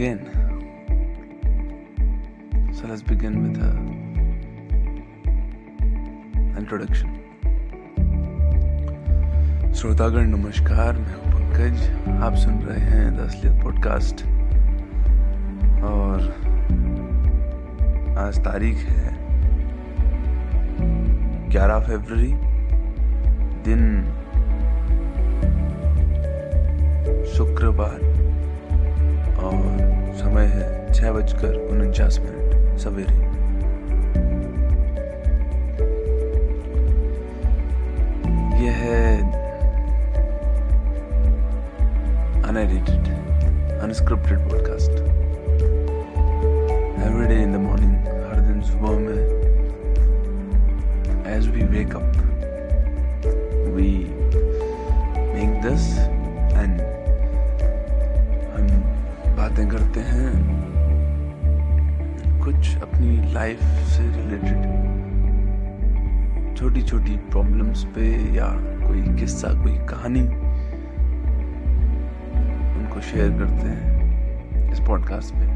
Here again so let's begin with introduction श्रोतागण, नमस्कार, मैं हूँ पंकज। आप सुन रहे हैं द असलियत पॉडकास्ट। और आज तारीख है 11 फरवरी, दिन शुक्रवार। और समय है छह बजकर उनचास मिनट, सवेरे। यह है unedited unscripted podcast every day in the morning हर दिन सुबह में as we wake up we make this and हम बातें करते हैं, कुछ अपनी लाइफ से रिलेटेड छोटी छोटी प्रॉब्लम्स पे या कोई किस्सा, कोई कहानी उनको शेयर करते हैं इस पॉडकास्ट पे।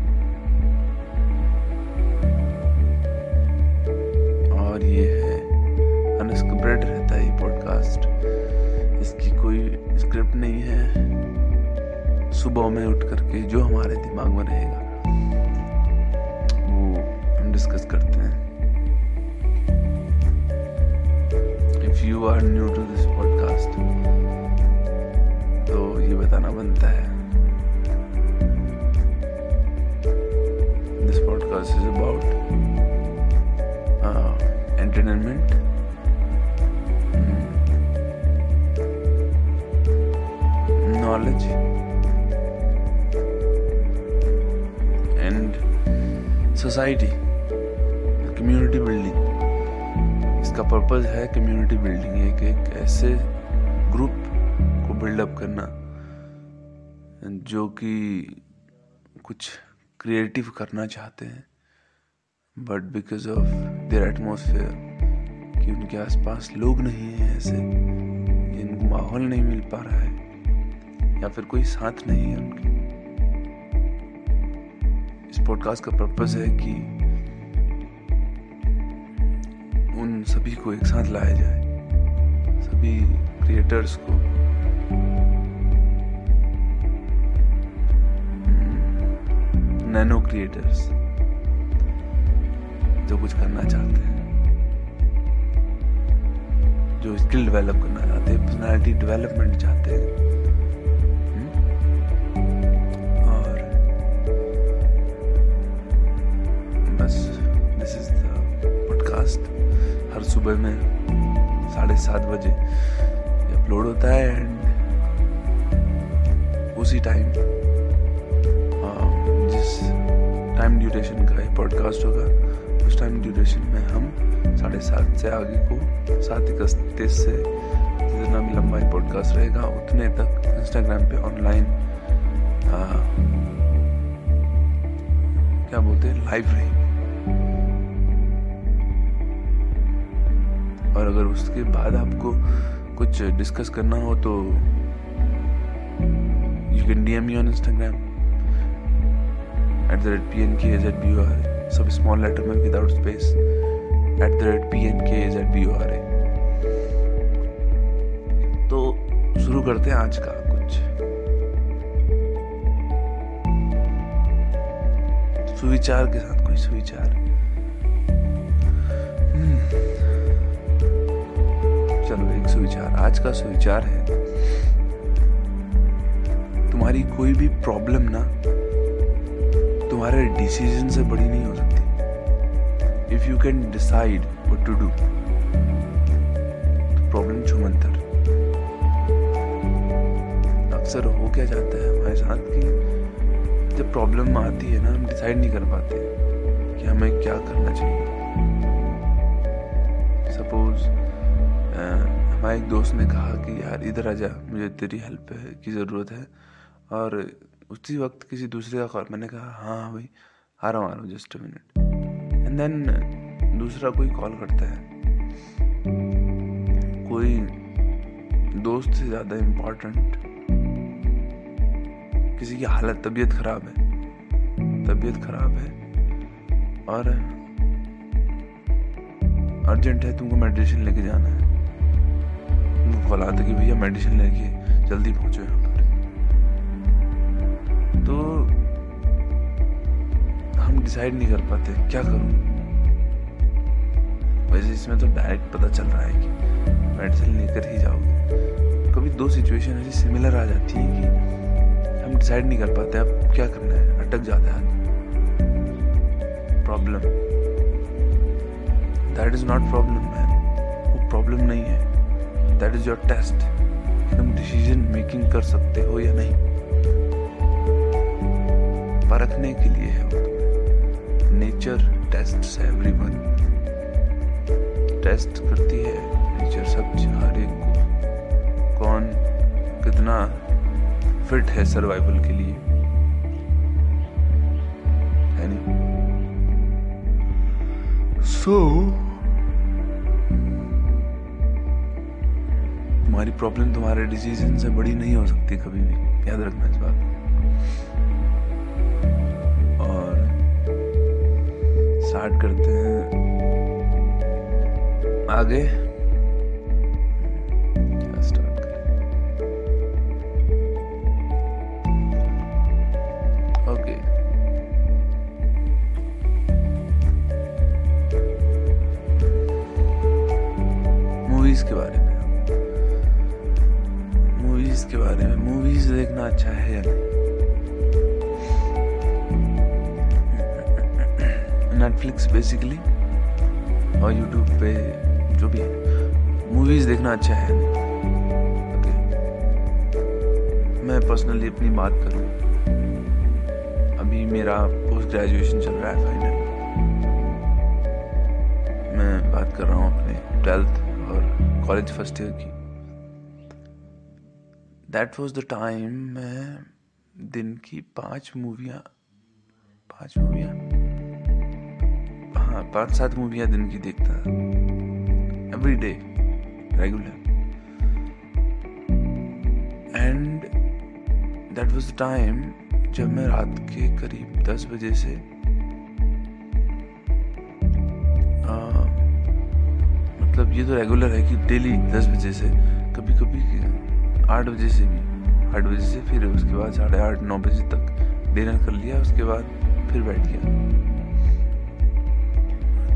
सुबह में उठ करके जो हमारे दिमाग में रहेगा, वो हम डिस्कस करते हैं। If you are new to this podcast तो ये बताना बनता है। This podcast is about entertainment knowledge. Society community building इसका पर्पज़ है कम्युनिटी बिल्डिंग एक एक ऐसे ग्रुप को बिल्डअप करना, जो कि कुछ क्रिएटिव करना चाहते हैं but because of their atmosphere कि उनके आसपास लोग नहीं हैं ऐसे इनको माहौल नहीं मिल पा रहा है, या फिर कोई साथ नहीं है उनके। इस पॉडकास्ट का पर्पस है कि उन सभी को एक साथ लाया जाए, सभी क्रिएटर्स को। नैनो क्रिएटर्स जो कुछ करना चाहते हैं, जो स्किल डेवलप करना चाहते हैं पर्सनालिटी डेवलपमेंट चाहते हैं। सुबह में साढ़े सात बजे अपलोड होता है एंड उसी टाइम जिस टाइम ड्यूरेशन का ये पॉडकास्ट होगा, उस टाइम ड्यूरेशन में हम साढ़े सात से आगे को सात इकतीस से जितना भी लंबा ही पॉडकास्ट रहेगा, उतने तक इंस्टाग्राम पे ऑनलाइन क्या बोलते हैं लाइव रहेंगे। और अगर उसके बाद आपको कुछ डिस्कस करना हो तो you can D M me on Instagram at the rate P N K H eight B O R सब स्मॉल लेटर में without space at the rate P N K H eight B R A तो शुरू करते हैं आज का कुछ। सुविचार के साथ कोई सुविचार। आज का सुविचार है। तुम्हारी कोई भी प्रॉब्लम ना, तुम्हारे डिसीज़न से बड़ी नहीं हो सकती। If you can decide what to do problem छुमंतर अक्सर हो क्या जाता है, हमारे साथ कि जब प्रॉब्लम आती है ना, हम डिसाइड नहीं कर पाते कि हमें क्या करना चाहिए। हमारे एक दोस्त ने कहा कि, यार, इधर आजा मुझे तेरी हेल्प की ज़रूरत है। और उसी वक्त किसी दूसरे का कॉल मैंने कहा हाँ हाँ भाई, आ रहा हूँ, आ रहा हूँ just a minute and then दूसरा कोई कॉल करता है। कोई दोस्त से ज़्यादा इम्पोर्टेंट किसी की हालत, तबीयत खराब है। तबीयत खराब है और अर्जेंट है, तुमको मेडिटेशन लेके जाना है। कॉल आता कि भैया मेडिसिन लेके जल्दी पहुंचो यहाँ पर। तो हम डिसाइड नहीं कर पाते, क्या करूँ? वैसे इसमें तो डायरेक्ट पता चल रहा है कि मेडिसिन लेकर ही जाओगे। कभी दो सिचुएशन ऐसी सिमिलर आ जाती है कि हम डिसाइड नहीं कर पाते, अब क्या करना है? अटक जाता है। Problem that is not problem man वो प्रॉब्लम नहीं है। दैट इज़ योर टेस्ट तुम डिसीज़न मेकिंग कर सकते हो या नहीं। परखने के लिए है वो नेचर टेस्ट एवरीवन टेस्ट करती है नेचर सब हर एक को। कौन कितना फिट है सर्वाइवल के लिए? है नहीं? सो तुम्हारी प्रॉब्लम तुम्हारे डिसीज़न से बड़ी नहीं हो सकती कभी भी। याद रखना इस बात और स्टार्ट करते हैं। आगे। मूवीज़ अच्छा है या नहीं? नेटफ्लिक्स बेसिकली और यूट्यूब पे जो भी मूवीज़ देखना अच्छा है ओके मैं पर्सनली अपनी बात करूँ, अभी मेरा पोस्ट ग्रेजुएशन चल रहा है फाइनल मैं बात कर रहा हूँ अपने ट्वेल्थ और कॉलेज फ़र्स्ट ईयर की. दैट वाज द टाइम मैं दिन की पाँच मूवियाँ पाँच मूवियाँ हाँ पाँच सात मूवियाँ दिन की देखता every day regular and that was the time जब मैं रात के करीब दस बजे से आ, मतलब ये तो रेगुलर है कि डेली दस बजे से कभी कभी आठ बजे से भी। आठ बजे से फिर उसके बाद साढ़े आठ, नौ बजे तक डिनर कर लिया, उसके बाद फिर बैठ गया।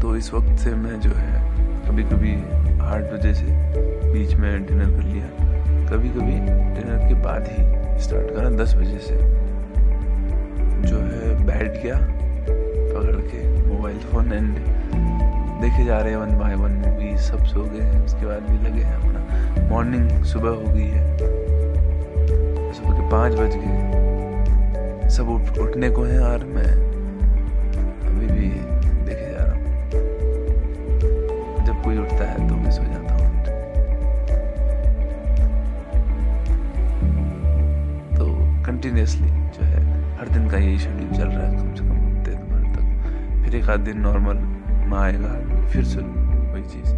तो इस वक्त से मैं जो है कभी कभी आठ बजे से बीच में डिनर कर लिया। कभी कभी डिनर के बाद ही स्टार्ट करा, दस बजे से। जो है, बैठ गया, पकड़ के मोबाइल फ़ोन एंड देखे जा रहे हैं, वन बाय वन मूवी सब सो गए हैं, उसके बाद भी लगे हैं अपना। मॉर्निंग सुबह हो गई है। सुबह के पाँच बज गए सब उठ, उठने को हैं और मैं अभी भी देखे जा रहा हूँ। जब कोई उठता है तो मैं सो जाता हूँ। तो कंटिन्यूसली जो है, हर दिन का यही शेड्यूल चल रहा है, कम से कम हफ़्ते भर तक। फिर एक आध दिन नॉर्मल आएगा फिर से वही चीज़।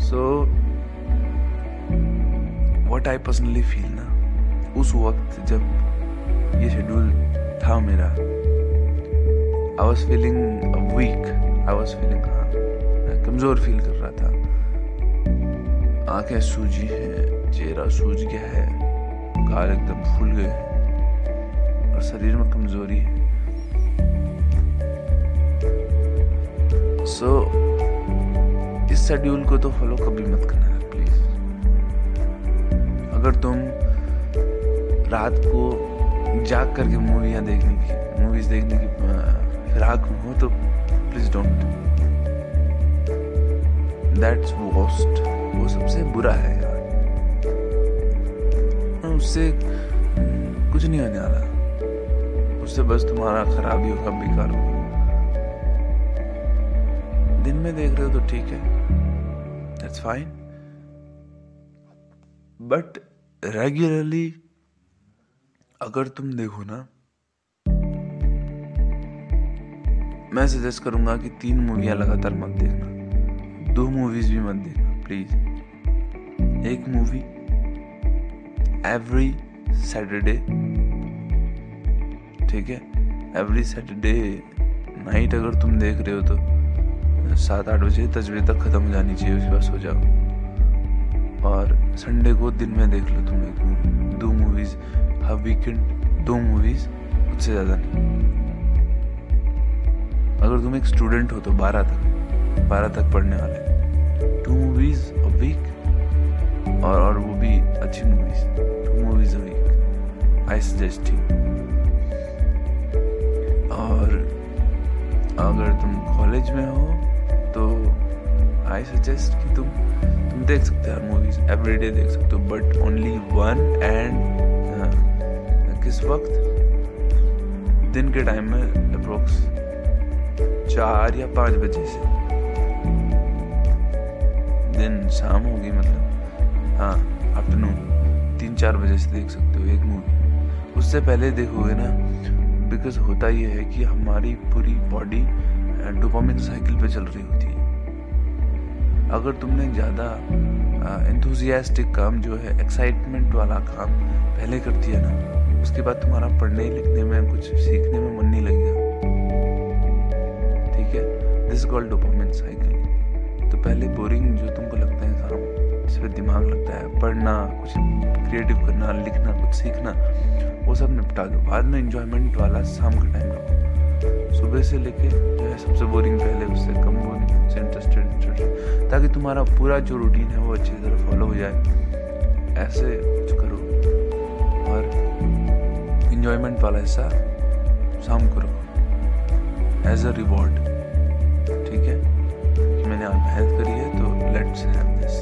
So what I personally feel ना, उस वक्त जब ये शेड्यूल था मेरा I was feeling weak I was feeling हाँ मैं कमज़ोर फील कर रहा था। आँखें सूजी हैं, चेहरा सूज गया है, गाल एकदम फूल गए हैं, और शरीर में कमज़ोरी है। सो so, इस शेड्यूल को तो फॉलो कभी मत करना प्लीज़ अगर तुम रात को जाग करके मूवियाँ देखने की मूवीज़ देखने की फिराक हो तो प्लीज़ डोंट दैट्स वर्स्ट वो सबसे बुरा है यार. उससे कुछ नहीं होने वाला. उससे बस तुम्हारा खराबी होगा बेकार होगा में देख रहे हो तो ठीक है। दैट्स फाइन बट रेगुलरली अगर तुम देखो ना, मैं सजेस्ट करूँगा कि तीन मूवियाँ लगातार मत देखना। दो मूवीज़ भी मत देखना प्लीज़ एक मूवी एवरी सैटरडे ठीक है? एवरी सैटरडे नाइट अगर तुम देख रहे हो तो। सात आठ बजे बजे तक ख़त्म हो जानी चाहिए, उसके बाद सो जाओ। और संडे को दिन में देख लो तुम एक दो मूवीज़ हर वीकेंड दो मूवीज़ उससे ज़्यादा नहीं। अगर तुम एक स्टूडेंट हो तो बारह तक बारह तक पढ़ने वाले। टू मूवीज़ अ वीक और और वो भी अच्छी movies two movies a week I suggest you और अगर तुम कॉलेज में हो तो आई सजेस्ट कि तुम तुम देख सकते हो मूवीज़ एवरीडे देख सकते हो बट ओनली वन एंड किस वक्त? दिन के टाइम में अप्रोक्स चार या पाँच बजे से। दिन, शाम होगी मतलब। हाँ आफ्टरनून तीन चार बजे से देख सकते हो एक मूवी उससे पहले देखोगे ना बिकॉज़ होता ये है कि हमारी पूरी बॉडी डोपामिन साइकिल पे चल रही होती है अगर तुमने ज़्यादा इंथुजियास्टिक काम, जो है एक्साइटमेंट वाला काम पहले कर दिया ना, उसके बाद तुम्हारा पढ़ने लिखने में कुछ सीखने में मन नहीं लगेगा। ठीक है? दिस कॉल्ड डोपामिन साइकिल तो पहले बोरिंग जो तुमको लगता है काम जिस पर दिमाग लगता है, पढ़ना, कुछ क्रिएटिव करना, लिखना, कुछ सीखना, वो सब निपटा दो। बाद में इंजॉयमेंट वाला शाम का टाइम रखो। सुबह से लेके जो है सबसे बोरिंग पहले उससे कम बोरिंग से इंटरेस्टेड इंटरेस्टेड ताकि तुम्हारा पूरा जो रूटीन है वो अच्छी तरह फॉलो हो जाए। ऐसे कुछ करो। और इंजॉयमेंट वाला हिस्सा शाम को रखो। एज अ रिवॉर्ड ठीक है? कि मैंने आज मेहनत करी है तो लेट्स हैव दिस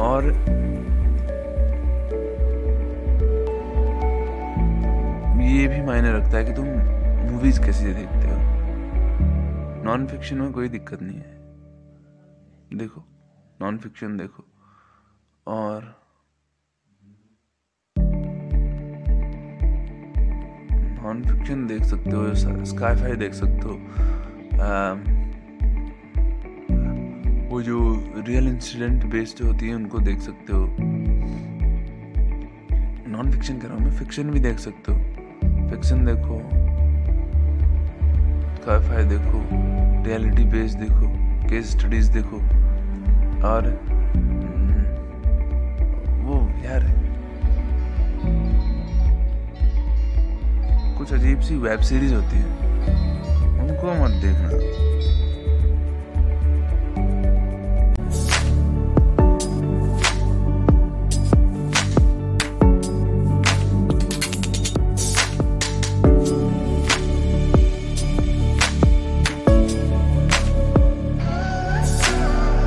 और मायने रखता है कि तुम मूवीज़ कैसे देखते हो? नॉन फिक्शन में कोई दिक्कत नहीं है। देखो नॉन फिक्शन देखो। और नॉन फिक्शन देख सकते हो स्काई फाई देख सकते हो। वो जो रियल इंसिडेंट बेस्ड होती है, उनको देख सकते हो। नॉन फिक्शन कह रहा हूँ मैं फिक्शन भी देख सकते हो। फिक्शन देखो काफाई देखो रियलिटी बेस्ड देखो केस स्टडीज़ देखो और हम्म, वो यार कुछ अजीब सी वेब सीरीज़ होती है उनको मत देखना।